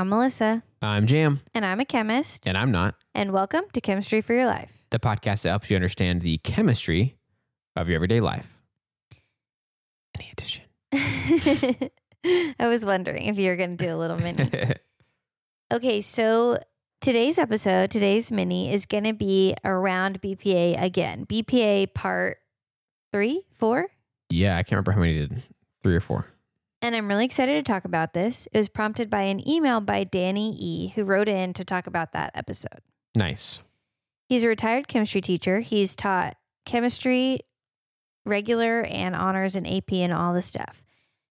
I'm Melissa, I'm Jam, and I'm a chemist, and I'm not. and welcome to Chemistry for Your Life. The podcast that helps you understand the chemistry of your everyday life. Any addition? I was wondering if you were going to do a little mini. Okay, so today's episode, today's mini, is going to be around BPA again. BPA part three, four. yeah, I can't remember how many did. Three or four. And I'm really excited to talk about this. It was prompted by an email by Danny E., who wrote in to talk about that episode. Nice. He's a retired chemistry teacher. He's taught chemistry, regular and honors and AP and all the stuff.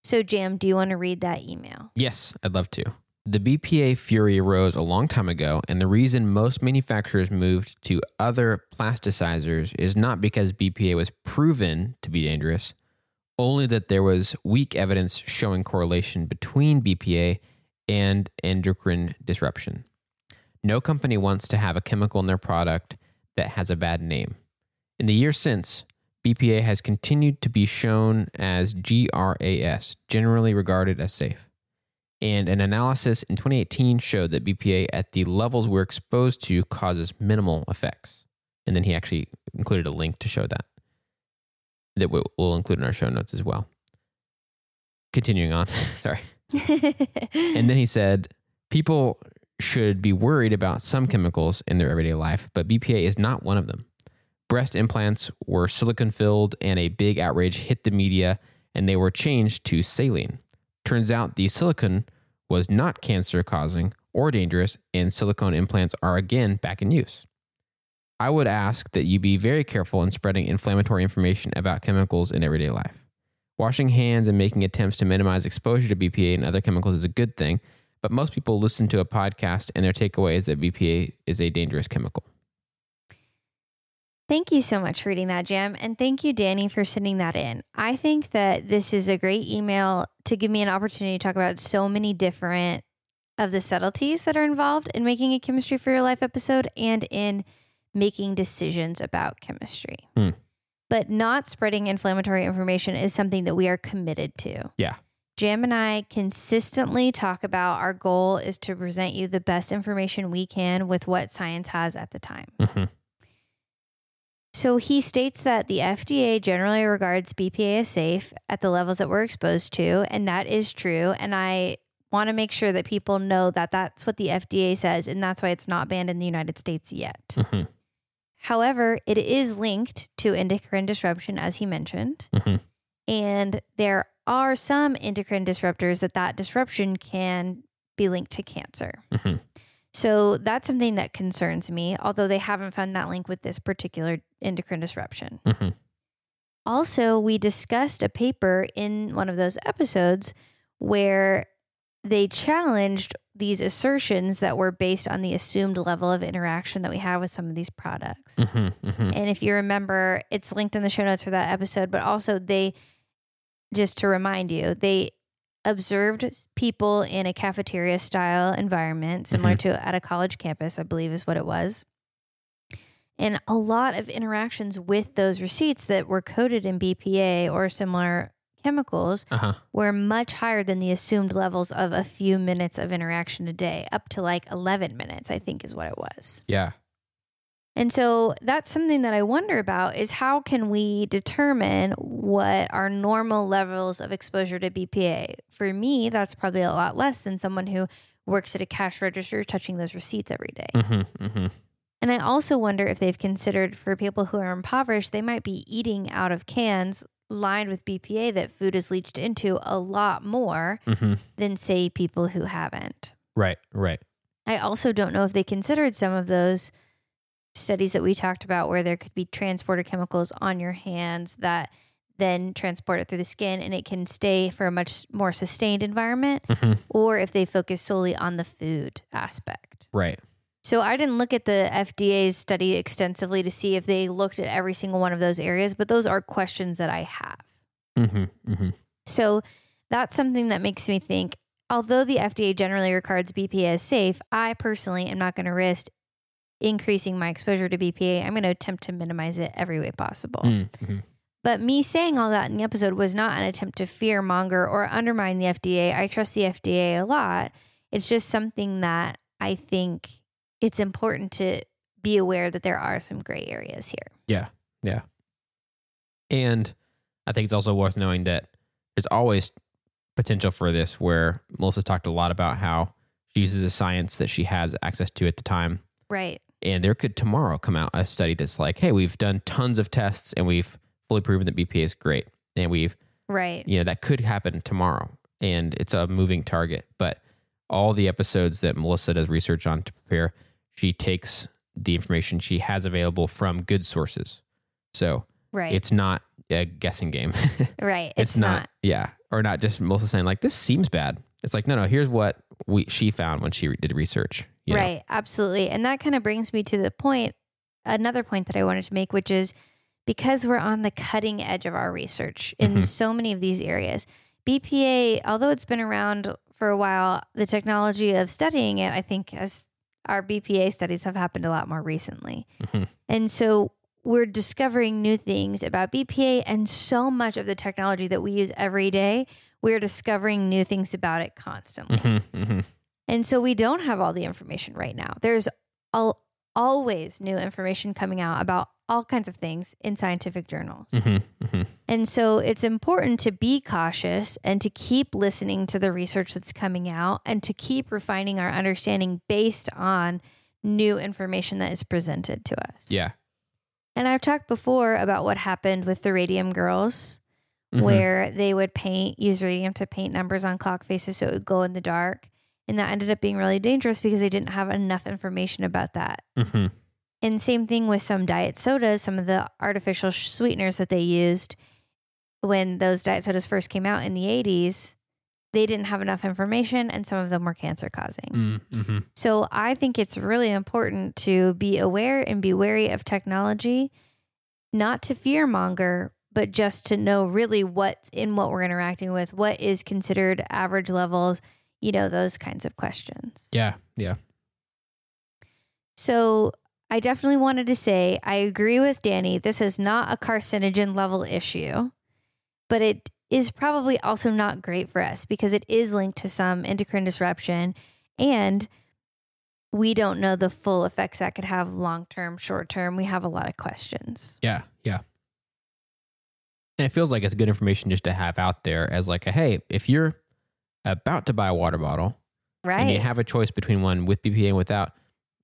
So, Jam, do you want to read that email? Yes, I'd love to. The BPA fury arose a long time ago, and the reason most manufacturers moved to other plasticizers is not because BPA was proven to be dangerous, only that there was weak evidence showing correlation between BPA and endocrine disruption. No company wants to have a chemical in their product that has a bad name. In the years since, BPA has continued to be shown as GRAS, generally regarded as safe. And an analysis in 2018 showed that BPA at the levels we're exposed to causes minimal effects. And then he actually included a link to show that, that we'll include in our show notes as well. Continuing on, sorry. And then he said, people should be worried about some chemicals in their everyday life, but BPA is not one of them. Breast implants were silicone filled, and a big outrage hit the media, and they were changed to saline. Turns out the silicone was not cancer causing or dangerous, and silicone implants are again back in use. I would ask that you be very careful in spreading inflammatory information about chemicals in everyday life. Washing hands and making attempts to minimize exposure to BPA and other chemicals is a good thing, but most people listen to a podcast and their takeaway is that BPA is a dangerous chemical. Thank you so much for reading that, Jam. And thank you, Danny, for sending that in. I think that this is a great email to give me an opportunity to talk about so many different of the subtleties that are involved in making a chemistry for your life episode and in making decisions about chemistry. Hmm. But not spreading inflammatory information is something that we are committed to. Yeah. Jam and I consistently talk about our goal is to present you the best information we can with what science has at the time. hmm So he states that the FDA generally regards BPA as safe at the levels that we're exposed to, and that is true. And I want to make sure that people know that that's what the FDA says, and that's why it's not banned in the United States yet. hmm However, it is linked to endocrine disruption, as he mentioned, hmm and there are some endocrine disruptors that that disruption can be linked to cancer. hmm So that's something that concerns me, although they haven't found that link with this particular endocrine disruption. hmm Also, we discussed a paper in one of those episodes where they challenged these assertions that were based on the assumed level of interaction that we have with some of these products. hmm hmm And if you remember, it's linked in the show notes for that episode, but also they, just to remind you, they observed people in a cafeteria style environment, similar to at a college campus, I believe is what it was. And a lot of interactions with those receipts that were coded in BPA or similar chemicals Uh-huh. were much higher than the assumed levels of a few minutes of interaction a day, up to like 11 minutes, I think is what it was. Yeah. And so that's something that I wonder about is how can we determine what our normal levels of exposure to BPA? For me, that's probably a lot less than someone who works at a cash register touching those receipts every day. hmm hmm And I also wonder if they've considered for people who are impoverished, they might be eating out of cans lined with BPA that food is leached into a lot more hmm than, say, people who haven't. Right. Right. I also don't know if they considered some of those studies that we talked about where there could be transporter chemicals on your hands that then transport it through the skin and it can stay for a much more sustained environment, hmm or if they focus solely on the food aspect. Right. So I didn't look at the FDA's study extensively to see if they looked at every single one of those areas, but those are questions that I have. hmm hmm So that's something that makes me think although the FDA generally regards BPA as safe, I personally am not going to risk increasing my exposure to BPA. I'm going to attempt to minimize it every way possible. Mm-hmm. But me saying all that in the episode was not an attempt to fear monger or undermine the FDA. I trust the FDA a lot. It's just something that I think it's important to be aware that there are some gray areas here. Yeah. Yeah. And I think it's also worth knowing that there's always potential for this where Melissa's talked a lot about how she uses the science that she has access to at the time. Right. And there could tomorrow come out a study that's like, hey, we've done tons of tests and we've fully proven that BPA is great. And we've, Right. you know, that could happen tomorrow. And it's a moving target. But all the episodes that Melissa does research on to prepare, she takes the information she has available from good sources. So Right. it's not a guessing game. right. it's, not, yeah, or not just Melissa saying like this seems bad. It's like no, no. Here's what we she found when she re- did research. you know? Right, absolutely. And that kind of brings me to the point, another point that I wanted to make, which is because we're on the cutting edge of our research in Mhm. so many of these areas, BPA, although it's been around for a while, the technology of studying it, I think, as our BPA studies have happened a lot more recently. Mhm. And so we're discovering new things about BPA and so much of the technology that we use every day, we're discovering new things about it constantly. Mhm, mhm. And so we don't have all the information right now. There's al- always new information coming out about all kinds of things in scientific journals. Mhm, mhm. And so it's important to be cautious and to keep listening to the research that's coming out and to keep refining our understanding based on new information that is presented to us. Yeah. And I've talked before about what happened with the radium girls Mhm. where they would paint, use radium to paint numbers on clock faces so it would glow in the dark. And that ended up being really dangerous because they didn't have enough information about that. Mhm. And same thing with some diet sodas, some of the artificial sweeteners that they used when those diet sodas first came out in the 80s, they didn't have enough information and some of them were cancer causing. Mm, mhm. So I think it's really important to be aware and be wary of technology, not to fear monger, but just to know really what's in what we're interacting with, what is considered average levels, you know, those kinds of questions. Yeah. Yeah. So I definitely wanted to say I agree with Danny. This is not a carcinogen level issue, but it is probably also not great for us because it is linked to some endocrine disruption and we don't know the full effects that could have long term, short term. We have a lot of questions. Yeah. Yeah. And it feels like it's good information just to have out there as like a hey, if you're about to buy a water bottle Right. and you have a choice between one with BPA and without,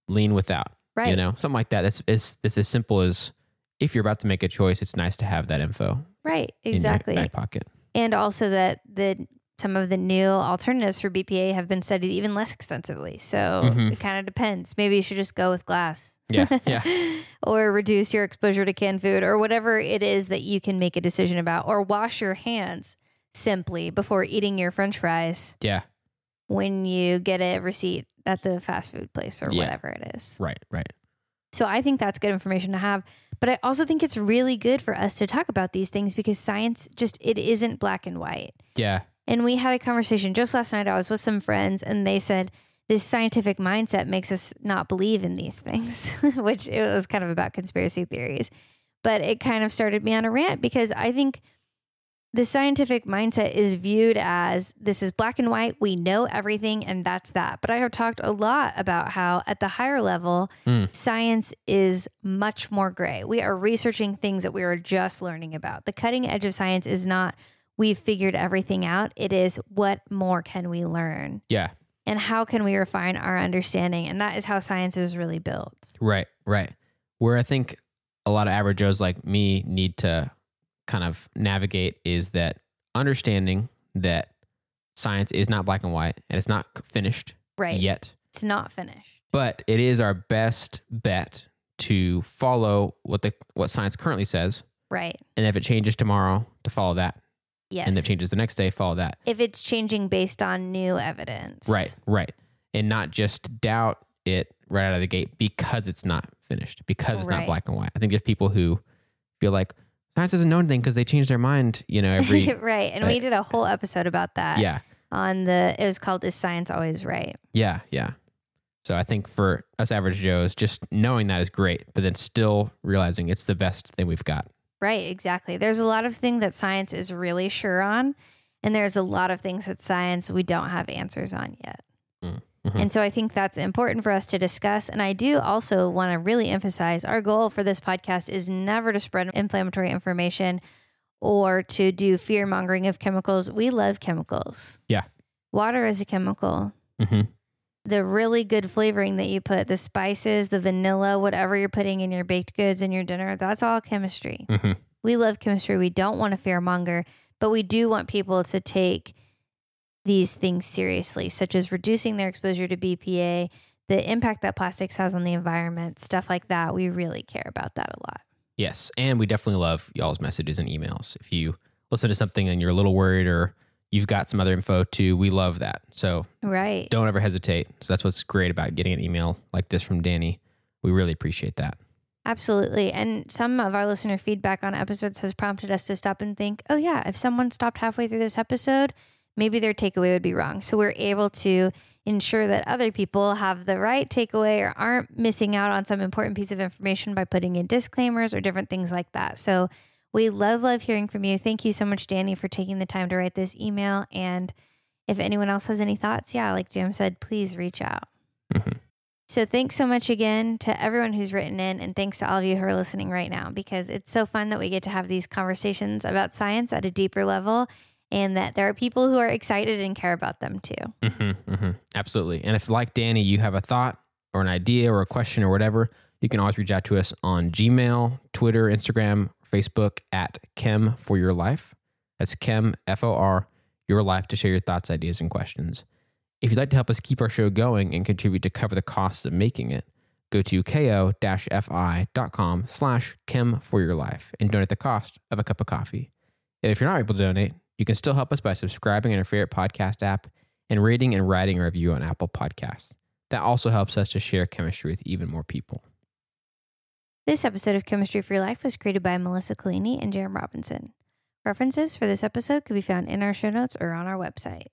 lean without. right. You know, something like that. That's it's, it's as simple as if you're about to make a choice, it's nice to have that info right. Exactly. back pocket. and also that the some of the new alternatives for BPA have been studied even less extensively. So Mhm. it kind of depends. Maybe you should just go with glass. Yeah, yeah. or reduce your exposure to canned food or whatever it is that you can make a decision about or wash your hands simply before eating your french fries Yeah. when you get a receipt at the fast food place or Yeah. whatever it is. Right. Right. So I think that's good information to have. But I also think it's really good for us to talk about these things because science just it isn't black and white. Yeah. And we had a conversation just last night. I was with some friends and they said this scientific mindset makes us not believe in these things, which it was kind of about conspiracy theories. But it kind of started me on a rant because I think the scientific mindset is viewed as this is black and white. We know everything and that's that. But I have talked a lot about how at the higher level, Mm. science is much more gray. We are researching things that we are just learning about. The cutting edge of science is not we've figured everything out. It is what more can we learn? Yeah. And how can we refine our understanding? And that is how science is really built. Right. Right. Where I think a lot of average Joes like me need to kind of navigate is that understanding that science is not black and white and it's not finished Right. yet, It's not finished. but it is our best bet to follow what the what science currently says, Right. and if it changes tomorrow, to follow that, Yes. and if it changes the next day, follow that. if it's changing based on new evidence. Right, right. And not just doubt it right out of the gate because it's not finished, because it's Right. not black and white. I think there's people who feel like science doesn't know anything because they change their mind, you know, every. right. And we did a whole episode about that yeah, on the, it was called Is Science Always Right? yeah, yeah. So I think for us average Joes, just knowing that is great, but then still realizing it's the best thing we've got. Right, exactly. There's a lot of things that science is really sure on, and there's a lot of things that science we don't have answers on yet. Mm. Mhm. And so I think that's important for us to discuss. And I do also want to really emphasize our goal for this podcast is never to spread inflammatory information or to do fear mongering of chemicals. We love chemicals. Yeah. Water is a chemical. hmm The really good flavoring that you put, the spices, the vanilla, whatever you're putting in your baked goods and your dinner, that's all chemistry. hmm We love chemistry. We don't want to fear monger, but we do want people to take these things seriously, such as reducing their exposure to BPA, the impact that plastics has on the environment, stuff like that. We really care about that a lot. Yes. And we definitely love y'all's messages and emails. If you listen to something and you're a little worried or you've got some other info too, we love that. So Right. don't ever hesitate. So that's what's great about getting an email like this from Danny. We really appreciate that. Absolutely. And some of our listener feedback on episodes has prompted us to stop and think, oh, yeah, if someone stopped halfway through this episode, maybe their takeaway would be wrong. So we're able to ensure that other people have the right takeaway or aren't missing out on some important piece of information by putting in disclaimers or different things like that. So we love, love hearing from you. Thank you so much, Danny, for taking the time to write this email. And if anyone else has any thoughts, yeah, like Jam said, please reach out. Mhm. So thanks so much again to everyone who's written in and thanks to all of you who are listening right now because it's so fun that we get to have these conversations about science at a deeper level and that there are people who are excited and care about them too. hmm hmm Absolutely. And if, like Danny, you have a thought or an idea or a question or whatever, you can always reach out to us on Gmail, Twitter, Instagram, Facebook at Chem for Your Life. That's Chem, F O R, Your Life to share your thoughts, ideas, and questions. If you'd like to help us keep our show going and contribute to cover the costs of making it, go to ko-fi.com slash chem for your life and donate the cost of a cup of coffee. And if you're not able to donate, you can still help us by subscribing in your favorite podcast app and rating and writing a review on Apple Podcasts. That also helps us to share chemistry with even more people. This episode of Chemistry for Your Life was created by Melissa Collini and Jerem Robinson. References for this episode can be found in our show notes or on our website.